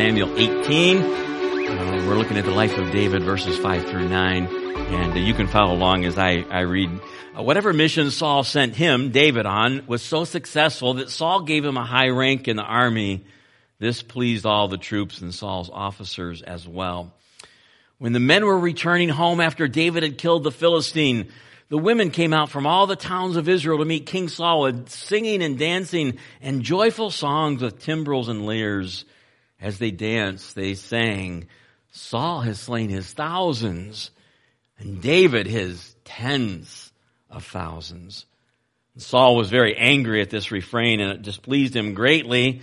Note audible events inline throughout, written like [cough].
Samuel 18. Uh, we're looking at the life of David, verses 5 through 9. And uh, you can follow along as I, I read. Uh, whatever mission Saul sent him, David, on was so successful that Saul gave him a high rank in the army. This pleased all the troops and Saul's officers as well. When the men were returning home after David had killed the Philistine, the women came out from all the towns of Israel to meet King Saul, singing and dancing and joyful songs with timbrels and lyres. As they danced, they sang, Saul has slain his thousands, and David his tens of thousands. And Saul was very angry at this refrain, and it displeased him greatly.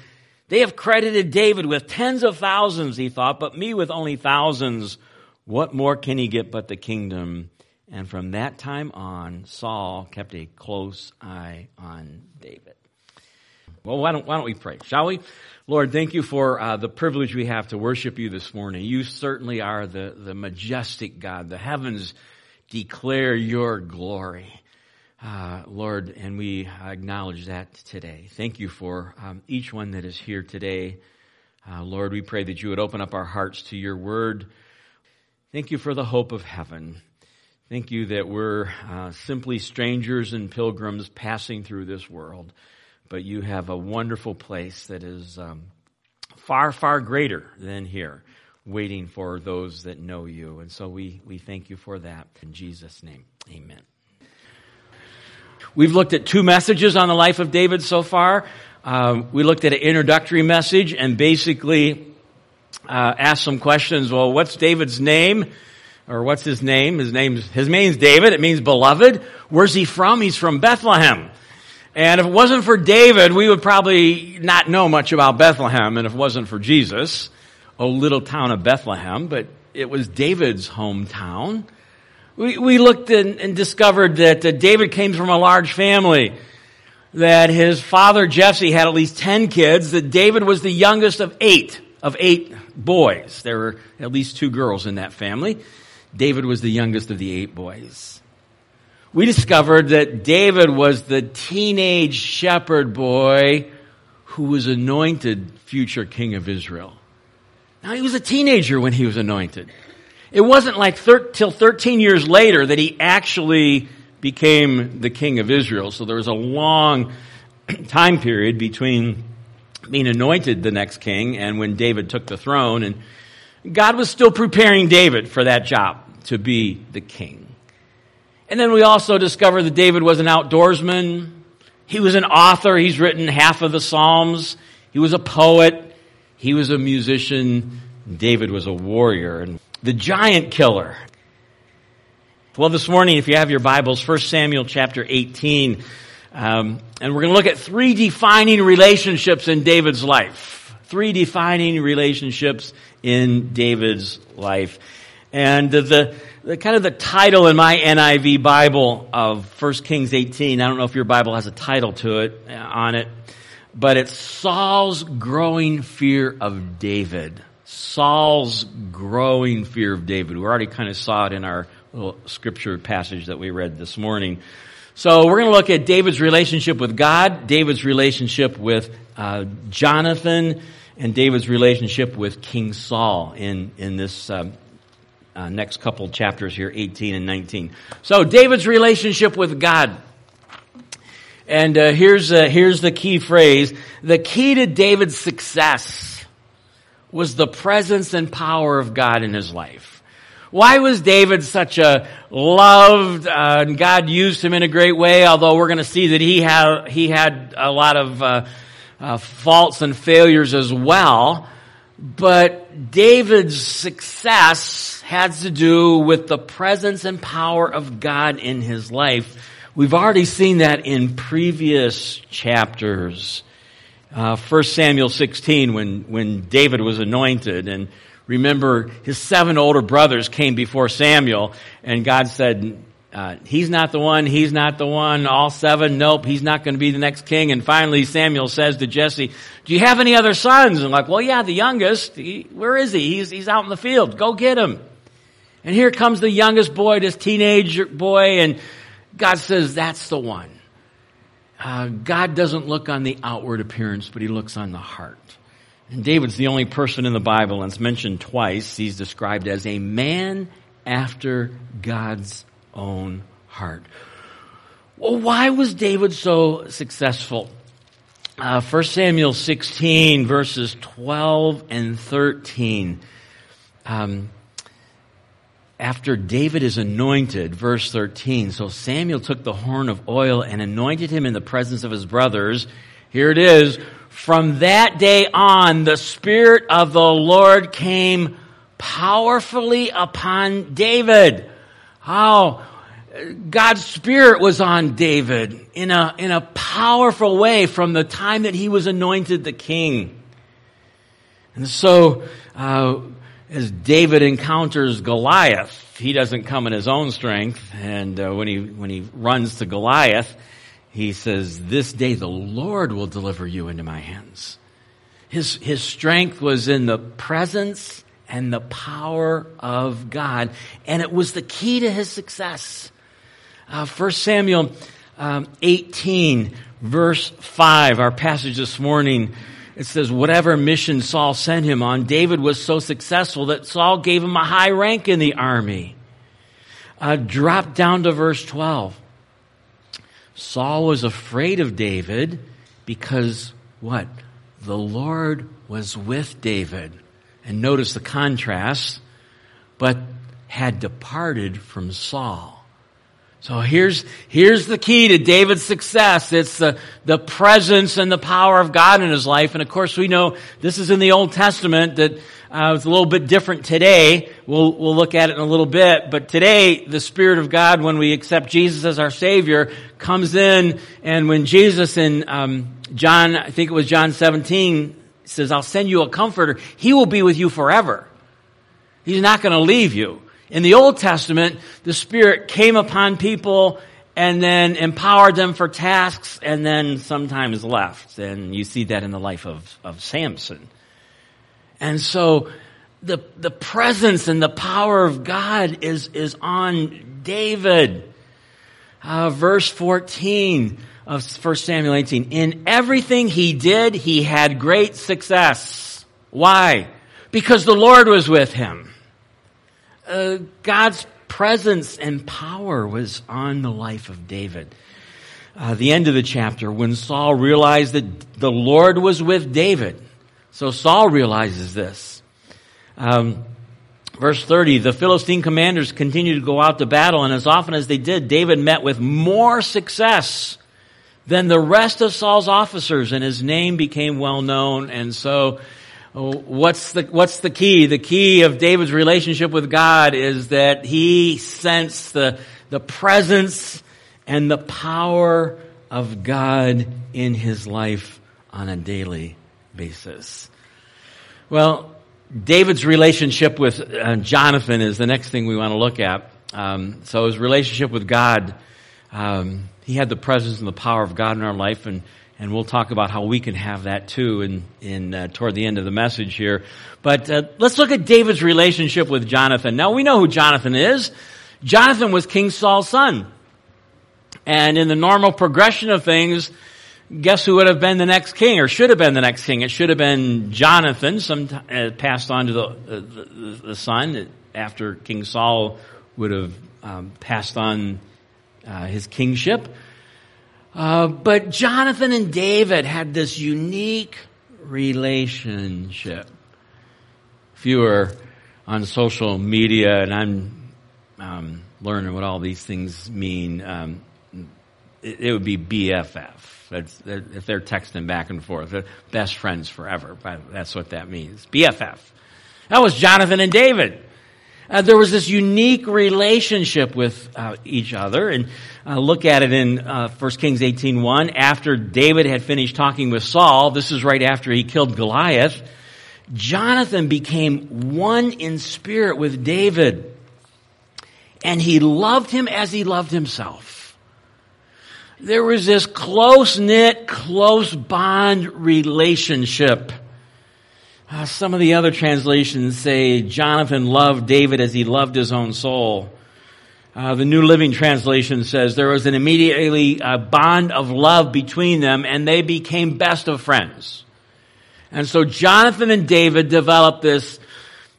They have credited David with tens of thousands, he thought, but me with only thousands. What more can he get but the kingdom? And from that time on, Saul kept a close eye on David. Well, why don't, why don't we pray, shall we? Lord, thank you for uh, the privilege we have to worship you this morning. You certainly are the, the majestic God. The heavens declare your glory. Uh, Lord, and we acknowledge that today. Thank you for um, each one that is here today. Uh, Lord, we pray that you would open up our hearts to your word. Thank you for the hope of heaven. Thank you that we're uh, simply strangers and pilgrims passing through this world, but you have a wonderful place that is um, far, far greater than here, waiting for those that know you. And so we, we thank you for that. In Jesus' name, amen. We've looked at two messages on the life of David so far. Uh, we looked at an introductory message and basically uh, asked some questions. Well, what's David's name? or what's his name? His name's, his name's David. It means beloved. Where's he from? He's from Bethlehem. And if it wasn't for David, we would probably not know much about Bethlehem. And if it wasn't for Jesus, oh little town of Bethlehem, but it was David's hometown. We, we looked and, and discovered that uh, David came from a large family. That his father Jesse had at least ten kids. That David was the youngest of eight, of eight boys. There were at least two girls in that family. David was the youngest of the eight boys. We discovered that David was the teenage shepherd boy who was anointed future king of Israel. Now he was a teenager when he was anointed. It wasn't like thir- till 13 years later that he actually became the king of Israel. So there was a long [clears throat] time period between being anointed the next king and when David took the throne and God was still preparing David for that job to be the king. And then we also discover that David was an outdoorsman. He was an author. He's written half of the Psalms. He was a poet. He was a musician. David was a warrior and the giant killer. Well, this morning, if you have your Bibles, 1 Samuel chapter 18, um, and we're going to look at three defining relationships in David's life. Three defining relationships in David's life. And the, the kind of the title in my NIV Bible of 1 Kings 18, I don't know if your Bible has a title to it, uh, on it, but it's Saul's growing fear of David. Saul's growing fear of David. We already kind of saw it in our little scripture passage that we read this morning. So we're going to look at David's relationship with God, David's relationship with uh, Jonathan, and David's relationship with King Saul in, in this um, uh, next couple chapters here, 18 and 19. So David's relationship with God. And uh, here's, uh, here's the key phrase. The key to David's success was the presence and power of God in his life. Why was David such a loved, uh, and God used him in a great way, although we're going to see that he had, he had a lot of uh, uh, faults and failures as well. But David's success has to do with the presence and power of God in his life. We've already seen that in previous chapters. Uh, 1 Samuel 16 when, when David was anointed and remember his seven older brothers came before Samuel and God said, uh, he's not the one, he's not the one, all seven, nope, he's not going to be the next king. And finally Samuel says to Jesse, do you have any other sons? And like, well yeah, the youngest, he, where is he? He's, he's out in the field, go get him. And here comes the youngest boy, this teenage boy, and God says, that's the one. Uh, God doesn't look on the outward appearance, but he looks on the heart. And David's the only person in the Bible, and it's mentioned twice. He's described as a man after God's own heart. Well, why was David so successful? Uh, 1 Samuel 16 verses 12 and 13. Um, after David is anointed, verse 13, so Samuel took the horn of oil and anointed him in the presence of his brothers. Here it is. From that day on, the Spirit of the Lord came powerfully upon David. How God's Spirit was on David in a, in a powerful way from the time that he was anointed the king. And so, uh, as David encounters Goliath, he doesn't come in his own strength. And uh, when he when he runs to Goliath, he says, "This day the Lord will deliver you into my hands." His his strength was in the presence and the power of God, and it was the key to his success. Uh, 1 Samuel um, 18, verse 5, our passage this morning it says, whatever mission Saul sent him on, David was so successful that Saul gave him a high rank in the army. Uh, drop down to verse 12. Saul was afraid of David because what? The Lord was with David. And notice the contrast, but had departed from Saul. So here's, here's the key to David's success. It's the, the presence and the power of God in his life. And of course we know this is in the Old Testament that uh, it's a little bit different today. We'll, we'll look at it in a little bit. But today, the Spirit of God, when we accept Jesus as our Savior, comes in and when Jesus in um, John, I think it was John 17, says, I'll send you a comforter, He will be with you forever. He's not going to leave you. In the Old Testament, the Spirit came upon people and then empowered them for tasks and then sometimes left. And you see that in the life of, of Samson. And so the, the presence and the power of God is, is on David. Uh, verse 14 of 1 Samuel 18. In everything he did, he had great success. Why? Because the Lord was with him uh, God's presence and power was on the life of David. Uh, the end of the chapter, when Saul realized that the Lord was with David. So Saul realizes this. Um, verse 30, the Philistine commanders continued to go out to battle, and as often as they did, David met with more success than the rest of Saul's officers, and his name became well known, and so What's the, what's the key? The key of David's relationship with God is that he sensed the, the presence and the power of God in his life on a daily basis. Well, David's relationship with uh, Jonathan is the next thing we want to look at. Um, so his relationship with God, um, he had the presence and the power of God in our life, and and we'll talk about how we can have that too in, in uh, toward the end of the message here. But uh, let's look at David's relationship with Jonathan. Now we know who Jonathan is. Jonathan was King Saul's son. And in the normal progression of things, guess who would have been the next king or should have been the next king? It should have been Jonathan, some uh, passed on to the, the, the, son after King Saul would have um, passed on uh, his kingship. Uh, but Jonathan and David had this unique relationship. If you are on social media, and I'm um, learning what all these things mean, um, it, it, would be BFF. That's, if they're texting back and forth, They're best friends forever. That's what that means. BFF. That was Jonathan and David. Uh, there was this unique relationship with uh, each other, and uh, look at it in uh, 1 Kings 18.1. After David had finished talking with Saul, this is right after he killed Goliath, Jonathan became one in spirit with David, and he loved him as he loved himself. There was this close-knit, close bond relationship. Uh, some of the other translations say Jonathan loved David as he loved his own soul. Uh, the New Living Translation says there was an immediately uh, bond of love between them and they became best of friends. And so Jonathan and David developed this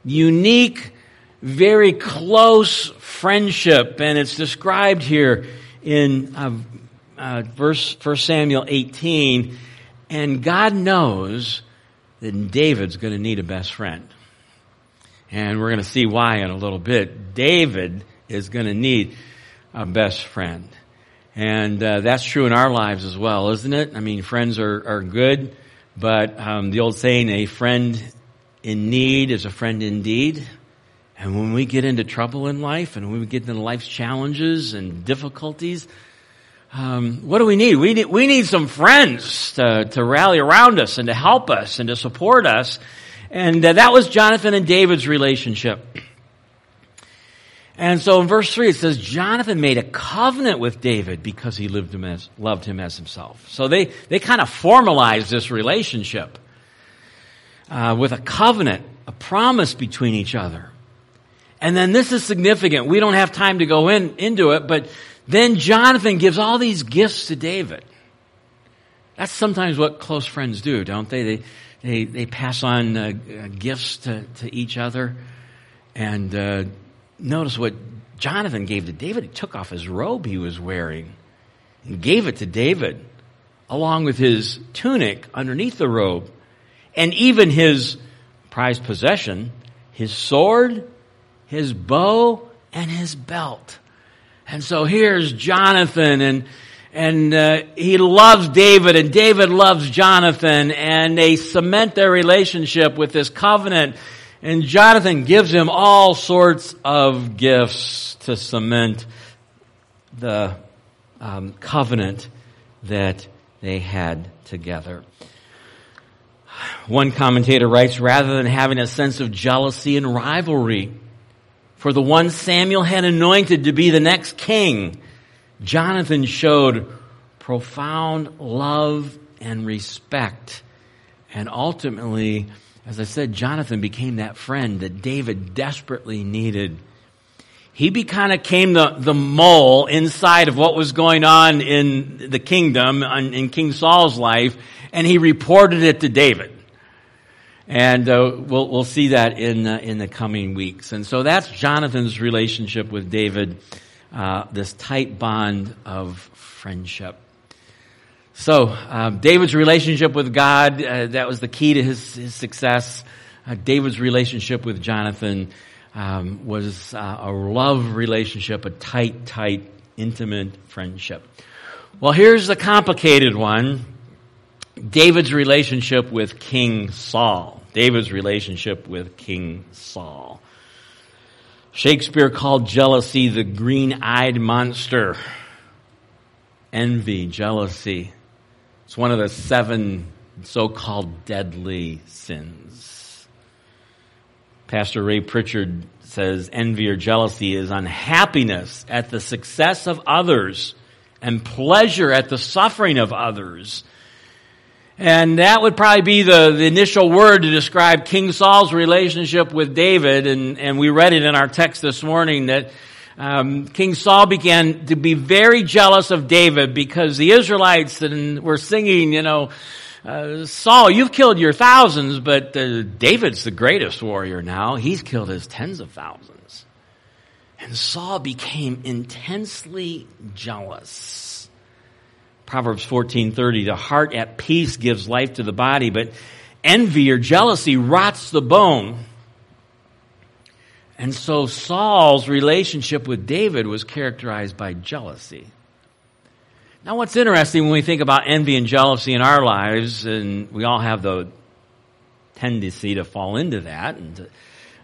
unique, very close friendship, and it's described here in uh, uh, verse 1 Samuel 18. And God knows that David's going to need a best friend. And we're going to see why in a little bit. David is going to need a best friend. And uh, that's true in our lives as well, isn't it? I mean, friends are, are good, but um, the old saying, a friend in need is a friend indeed. And when we get into trouble in life and when we get into life's challenges and difficulties, um, what do we need? We need we need some friends to, to rally around us and to help us and to support us. And uh, that was Jonathan and David's relationship. And so in verse 3 it says, Jonathan made a covenant with David because he lived him as, loved him as himself. So they, they kind of formalized this relationship uh, with a covenant, a promise between each other. And then this is significant. We don't have time to go in, into it, but then Jonathan gives all these gifts to David. That's sometimes what close friends do, don't they? They, they, they pass on uh, gifts to, to each other. And uh, notice what Jonathan gave to David. He took off his robe he was wearing and gave it to David, along with his tunic underneath the robe, and even his prized possession, his sword, his bow, and his belt. And so here's Jonathan and and uh, he loves David and David loves Jonathan and they cement their relationship with this covenant and Jonathan gives him all sorts of gifts to cement the um, covenant that they had together. One commentator writes, rather than having a sense of jealousy and rivalry for the one Samuel had anointed to be the next king, Jonathan showed profound love and respect and ultimately as I said, Jonathan became that friend that David desperately needed. He kind of came the, the mole inside of what was going on in the kingdom, in King Saul's life, and he reported it to David. And uh, we'll, we'll see that in, uh, in the coming weeks. And so that's Jonathan's relationship with David, uh, this tight bond of friendship. So, um, David's relationship with God, uh, that was the key to his, his success. Uh, David's relationship with Jonathan um, was uh, a love relationship, a tight, tight, intimate friendship. Well, here's the complicated one David's relationship with King Saul. David's relationship with King Saul. Shakespeare called jealousy the green eyed monster. Envy, jealousy, it's one of the seven so-called deadly sins. Pastor Ray Pritchard says envy or jealousy is unhappiness at the success of others and pleasure at the suffering of others. And that would probably be the, the initial word to describe King Saul's relationship with David. And, and we read it in our text this morning that um, King Saul began to be very jealous of David because the Israelites were singing, you know, uh, Saul, you've killed your thousands, but uh, David's the greatest warrior now. He's killed his tens of thousands. And Saul became intensely jealous. Proverbs 14:30 The heart at peace gives life to the body, but envy or jealousy rots the bone. And so Saul's relationship with David was characterized by jealousy. Now, what's interesting when we think about envy and jealousy in our lives, and we all have the tendency to fall into that, and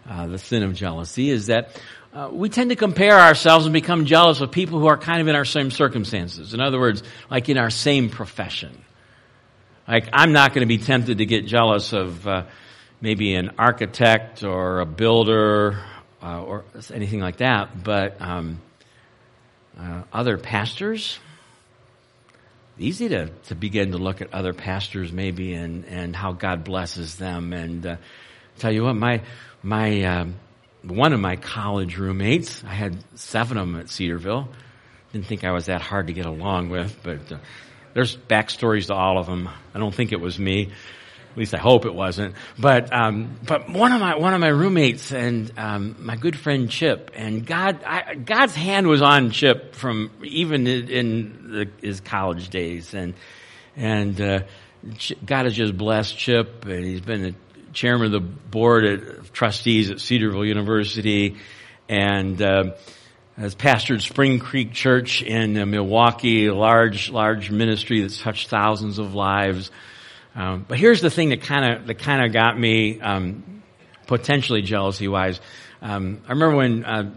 uh, the sin of jealousy, is that uh, we tend to compare ourselves and become jealous of people who are kind of in our same circumstances. In other words, like in our same profession. Like, I'm not going to be tempted to get jealous of uh, maybe an architect or a builder uh, or anything like that, but um, uh, other pastors, easy to, to begin to look at other pastors maybe and, and how God blesses them. And uh, tell you what, my, my, um, one of my college roommates, I had seven of them at Cedarville. Didn't think I was that hard to get along with, but uh, there's backstories to all of them. I don't think it was me. At least I hope it wasn't. But um, but one of my one of my roommates and um, my good friend Chip and God I, God's hand was on Chip from even in, in the, his college days and and uh, God has just blessed Chip and he's been the chairman of the board of trustees at Cedarville University and. Uh, has pastored Spring Creek Church in uh, Milwaukee, a large, large ministry that's touched thousands of lives. Um, but here's the thing that kind of that kind of got me um, potentially jealousy wise. Um, I remember when uh,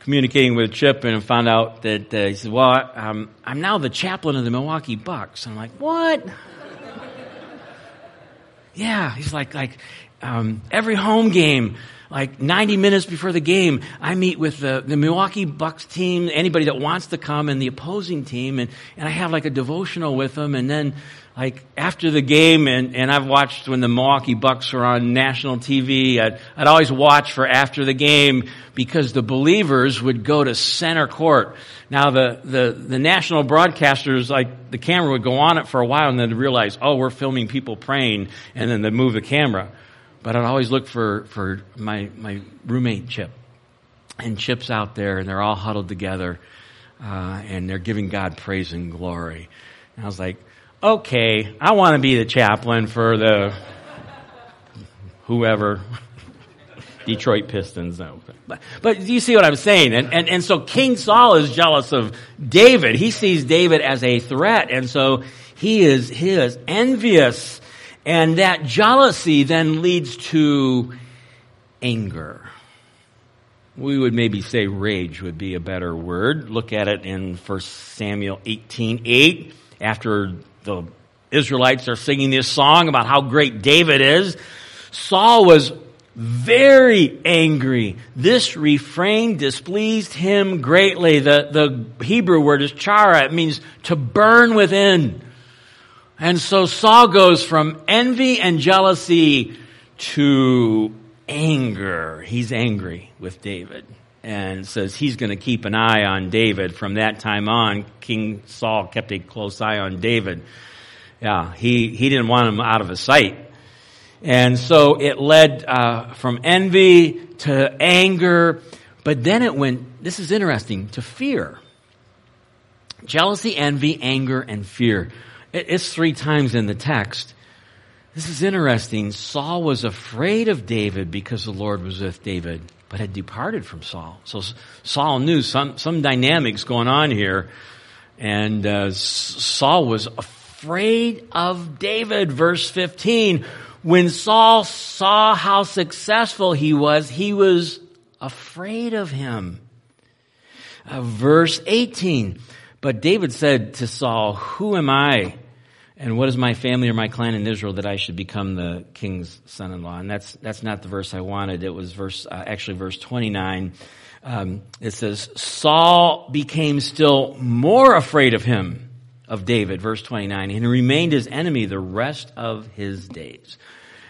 communicating with Chip and found out that uh, he said, "Well, um, I'm now the chaplain of the Milwaukee Bucks." And I'm like, "What?" Yeah, he's like like um, every home game like 90 minutes before the game, I meet with the, the Milwaukee Bucks team, anybody that wants to come, and the opposing team, and, and I have like a devotional with them, and then like after the game, and, and I've watched when the Milwaukee Bucks were on national TV, I'd, I'd always watch for after the game because the believers would go to center court. Now the, the, the national broadcasters, like the camera would go on it for a while and then realize, oh, we're filming people praying, and then they'd move the camera. But I'd always look for, for my, my roommate Chip. And Chip's out there and they're all huddled together, uh, and they're giving God praise and glory. And I was like, okay, I want to be the chaplain for the whoever. Detroit Pistons. No. But, but you see what I'm saying? And, and, and so King Saul is jealous of David. He sees David as a threat. And so he is, he is envious. And that jealousy then leads to anger. We would maybe say rage would be a better word. Look at it in 1 Samuel 18, 8. After the Israelites are singing this song about how great David is. Saul was very angry. This refrain displeased him greatly. The, the Hebrew word is chara. It means to burn within. And so Saul goes from envy and jealousy to anger. He's angry with David and says he's going to keep an eye on David. From that time on, King Saul kept a close eye on David. Yeah, he, he didn't want him out of his sight. And so it led uh, from envy to anger, but then it went, this is interesting, to fear. Jealousy, envy, anger, and fear. It's three times in the text. This is interesting. Saul was afraid of David because the Lord was with David but had departed from Saul. So Saul knew some, some dynamics going on here. And uh, Saul was afraid of David. Verse 15. When Saul saw how successful he was, he was afraid of him. Uh, verse 18. But David said to Saul, Who am I and what is my family or my clan in Israel that I should become the king's son-in-law? And that's that's not the verse I wanted. It was verse uh, actually verse 29. Um, it says Saul became still more afraid of him, of David, verse 29, and remained his enemy the rest of his days.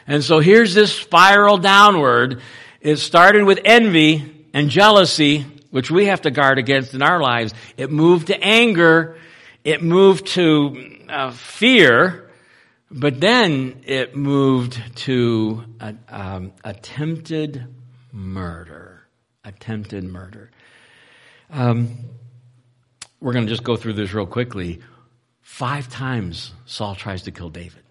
And so here's this spiral downward. It started with envy and jealousy, which we have to guard against in our lives. It moved to anger. It moved to fear, but then it moved to a, um, attempted murder. Attempted murder. Um, we're going to just go through this real quickly. Five times Saul tries to kill David.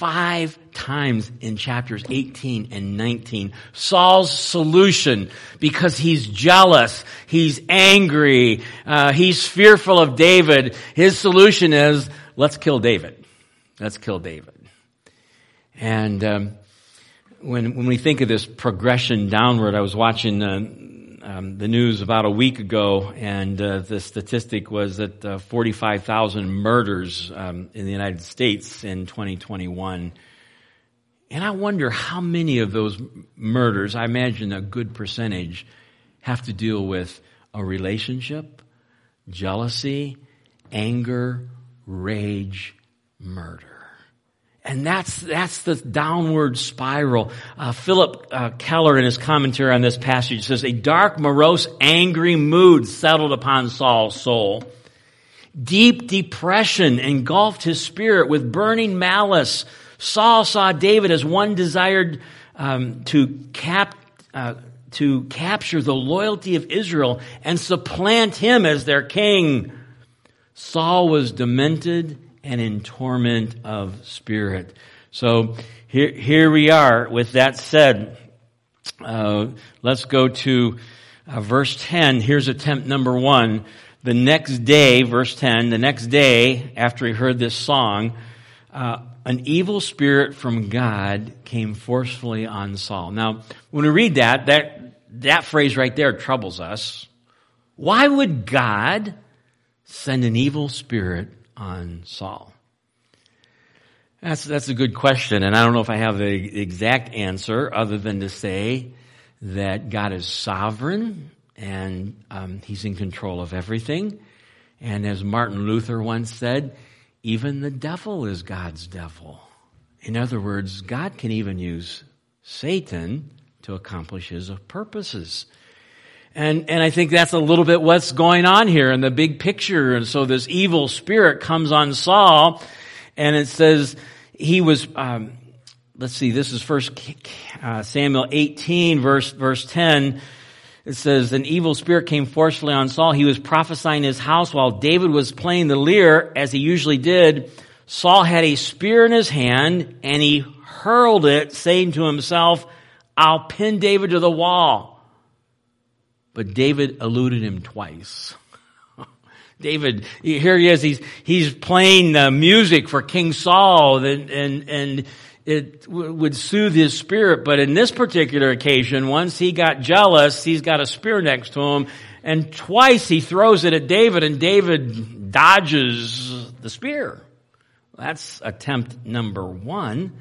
Five times in chapters 18 and 19. Saul's solution, because he's jealous, he's angry, uh, he's fearful of David, his solution is, let's kill David. Let's kill David. And um, when, when we think of this progression downward, I was watching uh, um, the news about a week ago, and uh, the statistic was that uh, 45,000 murders um, in the United States in 2021. And I wonder how many of those murders, I imagine a good percentage, have to deal with a relationship, jealousy, anger, rage, murder. And that's, that's the downward spiral. Uh, Phillip uh, Keller in his commentary on this passage says, a dark, morose, angry mood settled upon Saul's soul. Deep depression engulfed his spirit with burning malice. Saul saw David as one desired um, to cap uh, to capture the loyalty of Israel and supplant him as their king. Saul was demented and in torment of spirit. So here, here we are. With that said, uh, let's go to uh, verse 10. Here's attempt number one. The next day, verse 10, the next day after he heard this song, uh, an evil spirit from God came forcefully on Saul. Now, when we read that, that, that phrase right there troubles us. Why would God send an evil spirit on Saul? That's, that's a good question, and I don't know if I have the exact answer other than to say that God is sovereign and um, He's in control of everything. And as Martin Luther once said, even the devil is God's devil. In other words, God can even use Satan to accomplish his purposes. And, and I think that's a little bit what's going on here in the big picture. And so this evil spirit comes on Saul and it says he was, um, let's see, this is first uh, Samuel 18 verse, verse 10. It says, an evil spirit came forcefully on Saul. He was prophesying his house while David was playing the lyre, as he usually did. Saul had a spear in his hand and he hurled it, saying to himself, I'll pin David to the wall. But David eluded him twice. [laughs] David, here he is, he's, he's playing the music for King Saul and, and, and it w- would soothe his spirit. But in this particular occasion, once he got jealous, he's got a spear next to him and twice he throws it at David and David dodges the spear. That's attempt number one.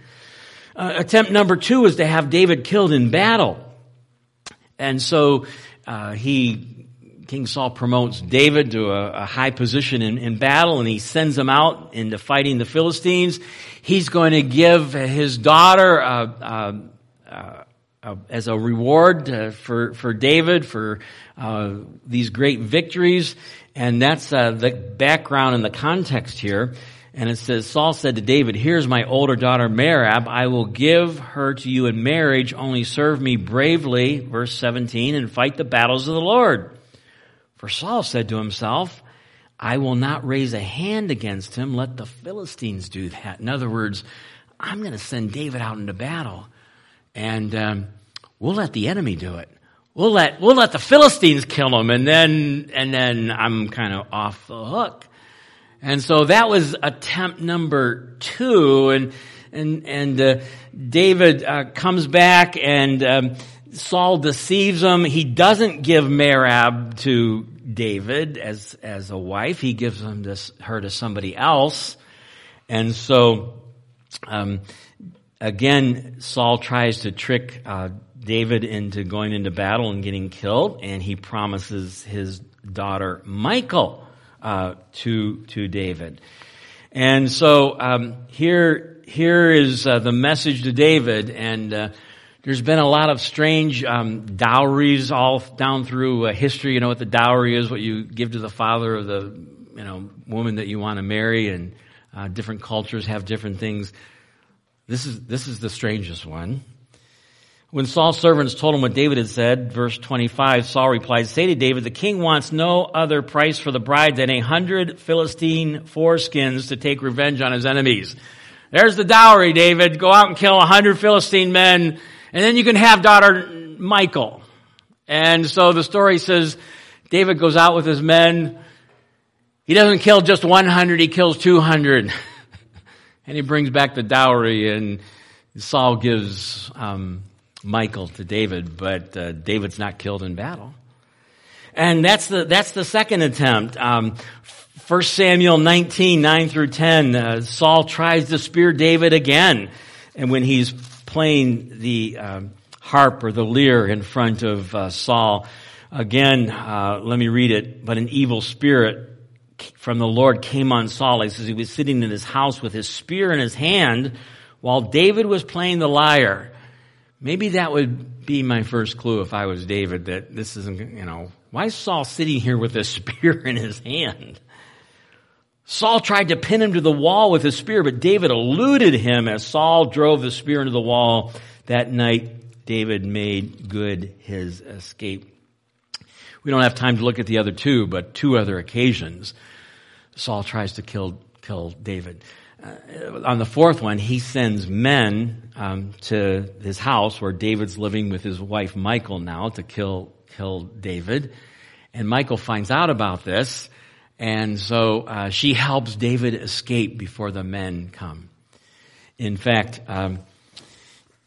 Uh, attempt number two is to have David killed in battle. And so uh, he, King Saul promotes David to a, a high position in, in, battle and he sends him out into fighting the Philistines. He's going to give his daughter uh, uh, uh as a reward uh, for, for David for these great victories. And that's the background and the context here. And it says, Saul said to David, here's my older daughter Merab. I will give her to you in marriage. Only serve me bravely, verse 17, and fight the battles of the Lord. For Saul said to himself, I will not raise a hand against him. Let the Philistines do that. In other words, I'm going to send David out into battle and um, we'll let the enemy do it. We'll let, we'll let the Philistines kill him and then, and then I'm kind of off the hook. And so that was attempt number two. And, and, and uh, David uh, comes back and um, Saul deceives him. He doesn't give Merab to David as, as a wife. He gives him this, her to somebody else. And so, um, again, Saul tries to trick uh, David into going into battle and getting killed, and he promises his daughter Michal uh, to to David. And so um, here here is uh, the message to David, and uh, there's been a lot of strange um, dowries all down through uh, history. You know what the dowry is? What you give to the father of the you know woman that you want to marry, and uh, different cultures have different things. This is this is the strangest one. When Saul's servants told him what David had said, verse 25, Saul replied, Say to David, the king wants no other price for the bride than a hundred Philistine foreskins to take revenge on his enemies. There's the dowry, David. Go out and kill a hundred Philistine men, and then you can have daughter Michal. And so the story says, David goes out with his men. He doesn't kill just 100, he kills 200. [laughs] and he brings back the dowry, and Saul gives, um, Michal to David, but uh, David's not killed in battle. And that's the, that's the second attempt. Um, 1 Samuel 19, 9 through 10, uh, Saul tries to spear David again. And when he's playing the um, harp or the lyre in front of uh, Saul, again, uh, let me read it. But an evil spirit from the Lord came on Saul. He says he was sitting in his house with his spear in his hand while David was playing the lyre. Maybe that would be my first clue if I was David that this isn't, you know, why is Saul sitting here with a [laughs] spear in his hand? Saul tried to pin him to the wall with his spear, but David eluded him as Saul drove the spear into the wall. That night, David made good his escape. We don't have time to look at the other two, but two other occasions, Saul tries to kill, kill David. Uh, on the fourth one, he sends men um, to his house where David's living with his wife Michal now to kill kill David. And Michal finds out about this and so uh, she helps David escape before the men come. In fact, um,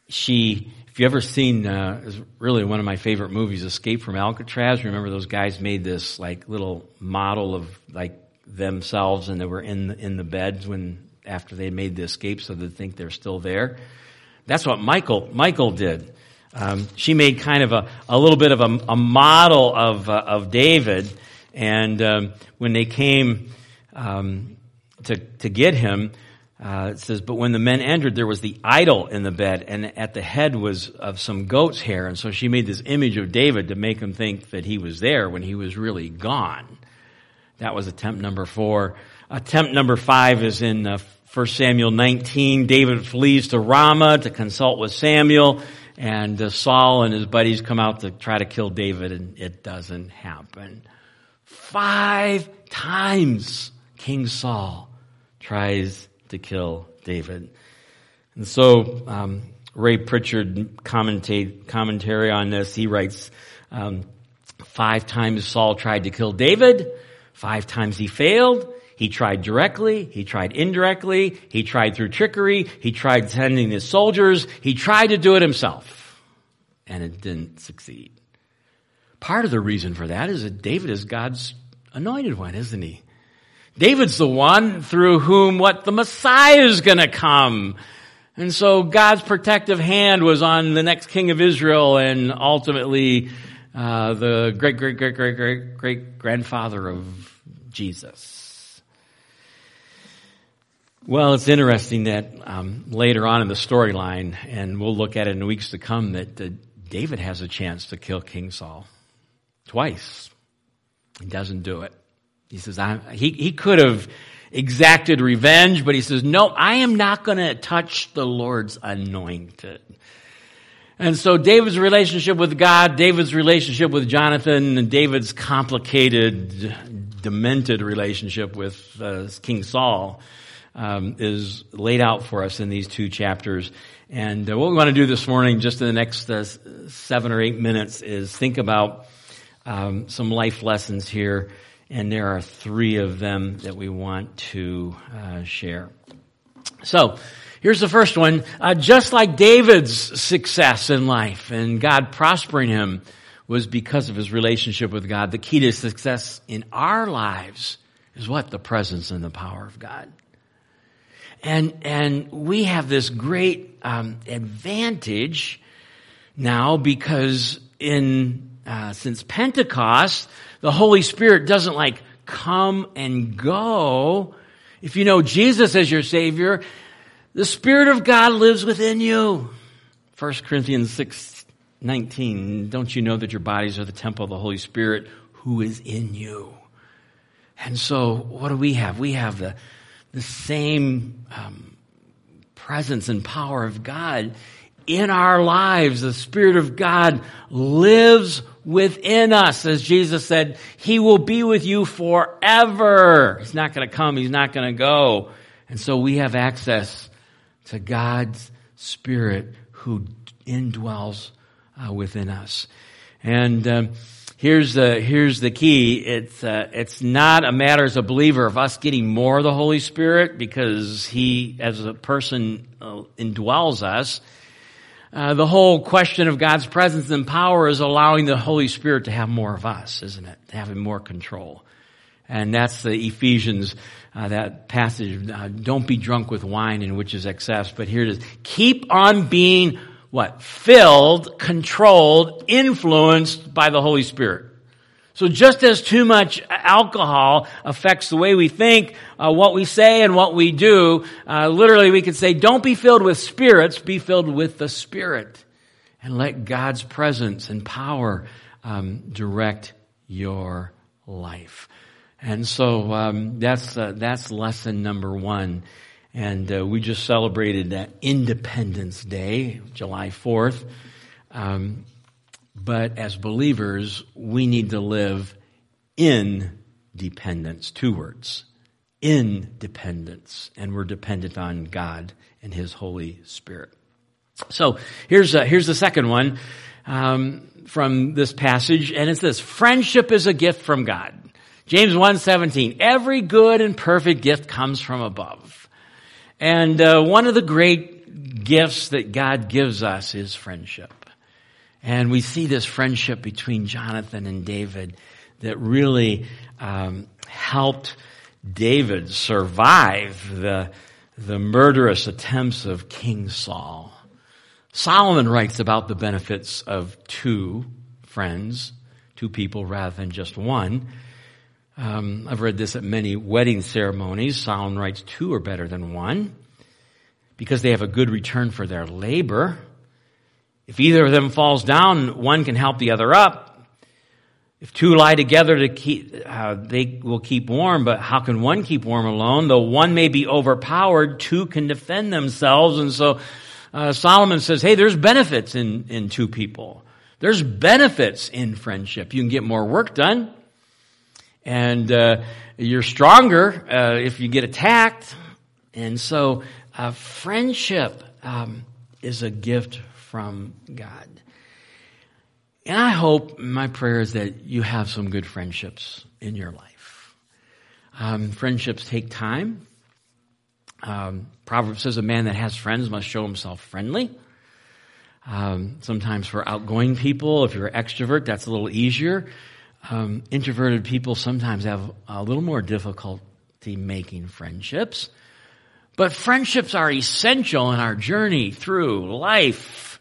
she, if you ever seen, uh, is really one of my favorite movies, Escape from Alcatraz. Remember those guys made this like little model of like themselves, and they were in the, in the beds when after they made the escape, so they think they're still there. That's what Michal, Michal did. Um, she made kind of a, a little bit of a, a model of uh, of David and um, when they came um, to, to get him, uh, it says, but when the men entered, there was the idol in the bed, and at the head was of some goat's hair. And so she made this image of David to make him think that he was there when he was really gone. That was attempt number four. Attempt number five is in uh, 1 Samuel 19. David flees to Ramah to consult with Samuel, and uh, Saul and his buddies come out to try to kill David, and it doesn't happen. Five times King Saul tries to kill David. And so, um, Ray Pritchard commentary on this, he writes, um, five times Saul tried to kill David, five times he failed, he tried directly, he tried indirectly, he tried through trickery, he tried sending his soldiers, he tried to do it himself, and it didn't succeed. Part of the reason for that is that David is God's anointed one, isn't he? David's the one through whom what the Messiah is going to come. And so God's protective hand was on the next king of Israel and ultimately uh, the great, great, great, great, great, great grandfather of Jesus. Well, it's interesting that um, later on in the storyline, and we'll look at it in weeks to come, that uh, David has a chance to kill King Saul twice. He doesn't do it. He says, he, he could have exacted revenge, but he says, no, I am not going to touch the Lord's anointed. And so David's relationship with God, David's relationship with Jonathan, and David's complicated, demented relationship with uh, King Saul um, is laid out for us in these two chapters. And uh, what we want to do this morning, just in the next uh, seven or eight minutes, is think about um, some life lessons here, and there are three of them that we want to uh, share. So, here's the first one. Uh, just like David's success in life and God prospering him was because of his relationship with God, the key to success in our lives is what? The presence and the power of God. And, and we have this great um, advantage now because in uh, since Pentecost, the Holy Spirit doesn't like come and go. If you know Jesus as your Savior, the Spirit of God lives within you. 1 Corinthians 6, 19. Don't you know that your bodies are the temple of the Holy Spirit who is in you? And so, what do we have? We have the, the same um, presence and power of God in our lives. The Spirit of God lives within us. As Jesus said, He will be with you forever. He's not going to come. He's not going to go. And so we have access to God's Spirit who indwells uh, within us. And um, here's the here's the key. It's uh, it's not a matter as a believer of us getting more of the Holy Spirit because He, as a person, uh, indwells us. Uh, the whole question of God's presence and power is allowing the Holy Spirit to have more of us, isn't it? Having more control. And that's the Ephesians, uh, that passage. Uh, don't be drunk with wine in which is excess, but here it is. Keep on being what? Filled, controlled, influenced by the Holy Spirit. So just as too much alcohol affects the way we think, uh, what we say, and what we do, uh, literally we could say, don't be filled with spirits, be filled with the Spirit. And let God's presence and power um, direct your life. And so um, that's uh, that's lesson number one. And uh, we just celebrated that Independence Day, July 4th. Um, but as believers, we need to live in dependence. Two words. In dependence. And we're dependent on God and His Holy Spirit. So here's, uh, here's the second one um, from this passage, and it's this. Friendship is a gift from God. James 1.17, every good and perfect gift comes from above. And uh, one of the great gifts that God gives us is friendship. And we see this friendship between Jonathan and David that really um, helped David survive the, the murderous attempts of King Saul. Solomon writes about the benefits of two friends, two people rather than just one. Um, I've read this at many wedding ceremonies. Solomon writes two are better than one because they have a good return for their labor. If either of them falls down, one can help the other up. If two lie together to keep, uh, they will keep warm, but how can one keep warm alone? Though one may be overpowered, two can defend themselves. And so uh, Solomon says, hey, there's benefits in, in two people. There's benefits in friendship. You can get more work done. And uh, you're stronger uh, if you get attacked. And so uh, friendship um, is a gift from God. And I hope, my prayer is that you have some good friendships in your life. Um, friendships take time. Um, Proverbs says a man that has friends must show himself friendly. Um, sometimes for outgoing people, if you're an extrovert, that's a little easier. Um, introverted people sometimes have a little more difficulty making friendships. But friendships are essential in our journey through life.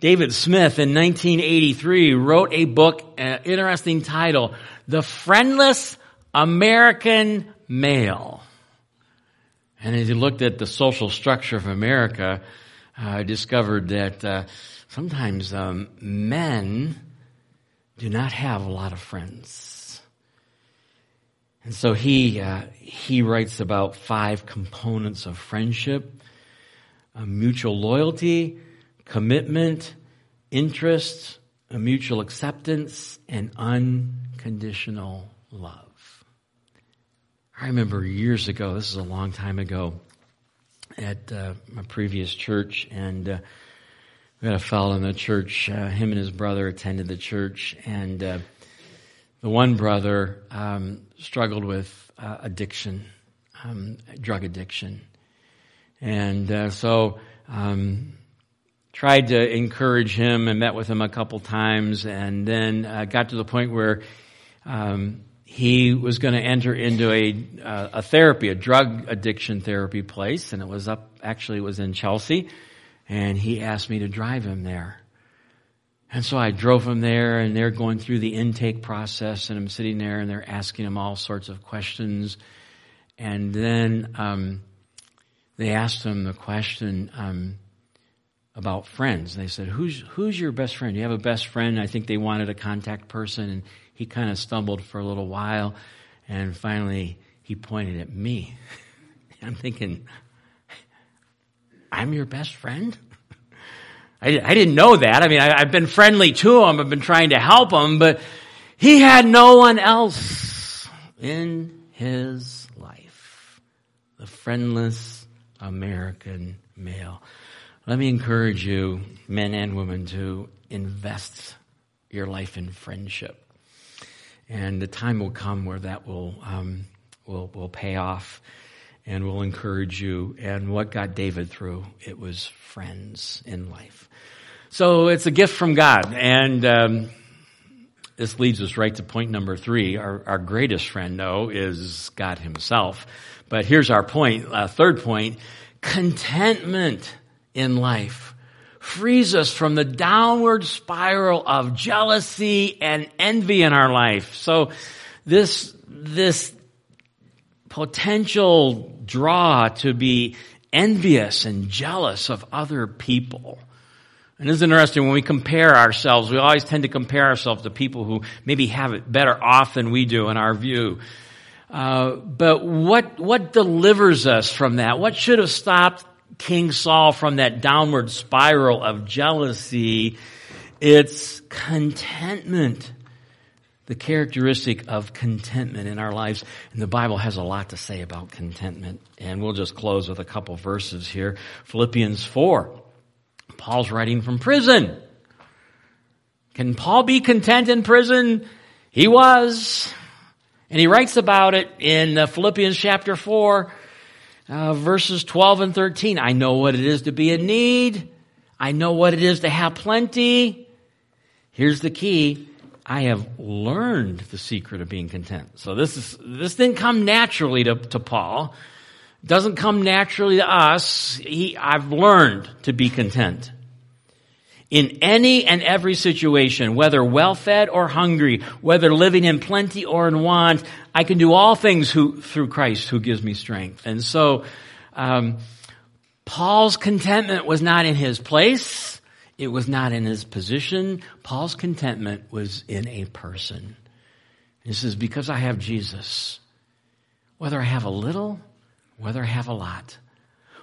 David Smith in 1983 wrote a book, an interesting title, The Friendless American Male. And as he looked at the social structure of America, I uh, discovered that uh, sometimes um, men do not have a lot of friends. And so he, uh, he writes about five components of friendship, mutual loyalty, commitment, interest, a mutual acceptance, and unconditional love. I remember years ago, this is a long time ago, at uh, my previous church, and uh, we had a fellow in the church, uh, him and his brother attended the church, and uh, the one brother um, struggled with uh, addiction, um, drug addiction. And uh, so um, tried to encourage him and met with him a couple times and then uh, got to the point where um, he was going to enter into a, uh, a therapy, a drug addiction therapy place, and it was up, actually it was in Chelsea, and he asked me to drive him there. And so I drove him there, and they're going through the intake process, and I'm sitting there, and they're asking him all sorts of questions. And then um, they asked him the question, um, about friends. They said, who's, who's your best friend? You have a best friend? I think they wanted a contact person and he kind of stumbled for a little while and finally he pointed at me. [laughs] I'm thinking, I'm your best friend? [laughs] I, I didn't know that. I mean, I, I've been friendly to him. I've been trying to help him, but he had no one else in his life. The friendless American male. Let me encourage you, men and women, to invest your life in friendship. And the time will come where that will, um, will, will pay off and will encourage you. And what got David through, it was friends in life. So it's a gift from God. And, um, this leads us right to point number three. Our, our greatest friend, though, is God himself. But here's our point, uh, third point, contentment in life frees us from the downward spiral of jealousy and envy in our life. So this, this potential draw to be envious and jealous of other people. And it's interesting when we compare ourselves, we always tend to compare ourselves to people who maybe have it better off than we do in our view. Uh, but what, what delivers us from that? What should have stopped King Saul from that downward spiral of jealousy? It's contentment. The characteristic of contentment in our lives. And the Bible has a lot to say about contentment. And we'll just close with a couple verses here. Philippians 4. Paul's writing from prison. Can Paul be content in prison? He was. And he writes about it in uh, Philippians chapter 4, uh, verses 12 and 13. I know what it is to be in need. I know what it is to have plenty. Here's the key. I have learned the secret of being content. So this is, this didn't come naturally to, to Paul. It doesn't come naturally to us. He, I've learned to be content in any and every situation, whether well fed or hungry, whether living in plenty or in want, I can do all things who, through Christ who gives me strength. And so, um, Paul's contentment was not in his place. It was not in his position. Paul's contentment was in a person. He says, because I have Jesus, whether I have a little, whether I have a lot,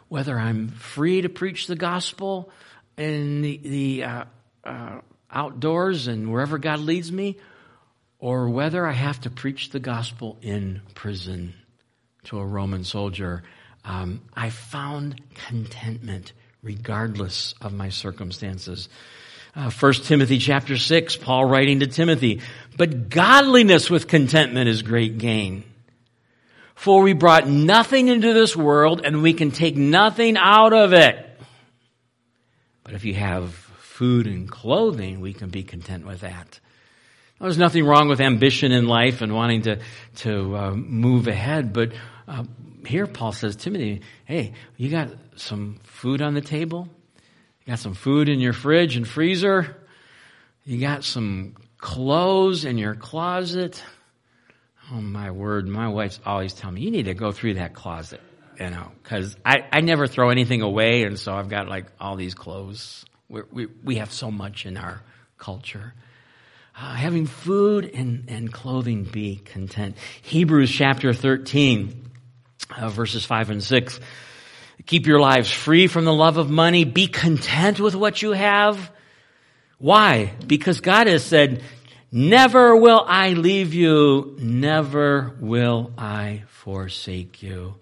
whether I'm free to preach the gospel, in the, the uh, uh, outdoors and wherever God leads me, or whether I have to preach the gospel in prison to a Roman soldier, um, I found contentment regardless of my circumstances. Uh, 1 Timothy chapter 6, Paul writing to Timothy, but godliness with contentment is great gain. For we brought nothing into this world and we can take nothing out of it. But if you have food and clothing, we can be content with that. There's nothing wrong with ambition in life and wanting to, to uh, move ahead, but uh, here Paul says, Timothy, hey, you got some food on the table? You got some food in your fridge and freezer? You got some clothes in your closet? Oh my word, my wife's always telling me, you need to go through that closet you know, because I, I never throw anything away, and so I've got like all these clothes. We're, we we have so much in our culture. Uh, having food and, and clothing be content. Hebrews chapter 13, uh, verses 5 and 6. Keep your lives free from the love of money. Be content with what you have. Why? Because God has said, Never will I leave you, never will I forsake you.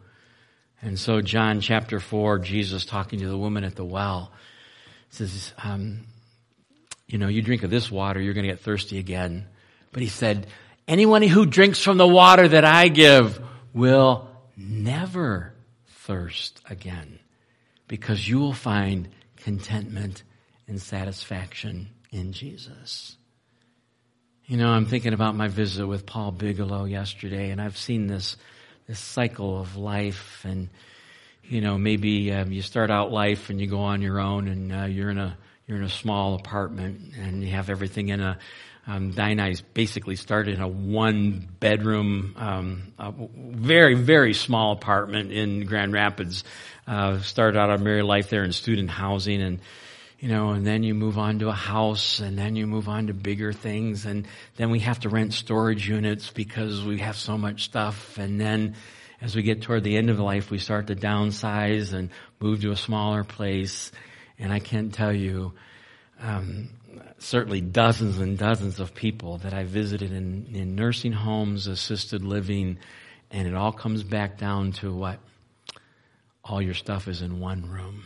And so, John chapter 4, Jesus talking to the woman at the well says, um, You know, you drink of this water, you're going to get thirsty again. But he said, Anyone who drinks from the water that I give will never thirst again because you will find contentment and satisfaction in Jesus. You know, I'm thinking about my visit with Paul Bigelow yesterday, and I've seen this this cycle of life and you know maybe um, you start out life and you go on your own and uh, you're in a you're in a small apartment and you have everything in a um, Diane basically started in a one bedroom, um, very, very small apartment in Grand Rapids. Uh, started out our married life there in student housing and you know, and then you move on to a house and then you move on to bigger things. And then we have to rent storage units because we have so much stuff. And then as we get toward the end of life we start to downsize and move to a smaller place. And I can't tell you um, certainly dozens and dozens of people that I visited in, in nursing homes, assisted living, and it all comes back down to what? All your stuff is in one room.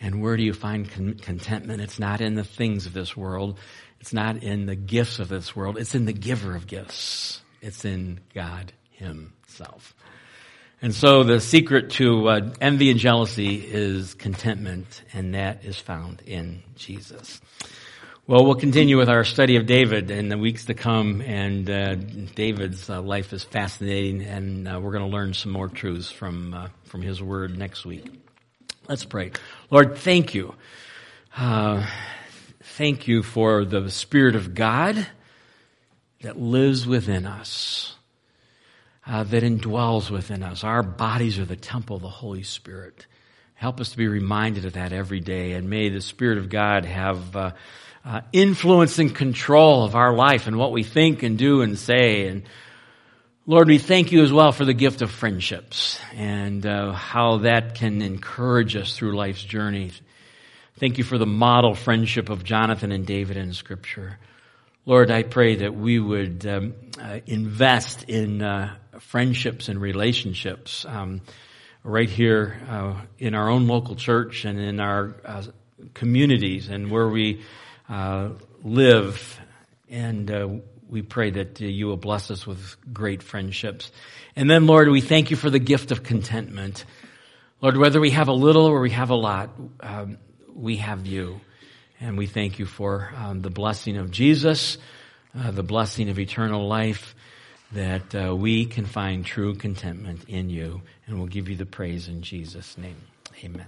And where do you find con- contentment? It's not in the things of this world. It's not in the gifts of this world. It's in the giver of gifts. It's in God Himself. And so the secret to uh, envy and jealousy is contentment, and that is found in Jesus. Well, we'll continue with our study of David in the weeks to come, and uh, David's uh, life is fascinating, and uh, we're going to learn some more truths from uh, from his word next week. Let's pray. Lord, thank you. Uh, thank you for the Spirit of God that lives within us, uh, that indwells within us. Our bodies are the temple of the Holy Spirit. Help us to be reminded of that every day, and may the Spirit of God have uh, uh, influence and control of our life and what we think and do and say. And Lord, we thank you as well for the gift of friendships and uh, how that can encourage us through life's journey. Thank you for the model friendship of Jonathan and David in Scripture. Lord, I pray that we would um, uh, invest in uh, friendships and relationships um, right here uh, in our own local church and in our uh, communities and where we uh, live. And we pray that uh, you will bless us with great friendships. And then, Lord, we thank you for the gift of contentment. Lord, whether we have a little or we have a lot, um, we have you. And we thank you for um, the blessing of Jesus, uh, the blessing of eternal life, that uh, we can find true contentment in you. And we'll give you the praise in Jesus' name. Amen.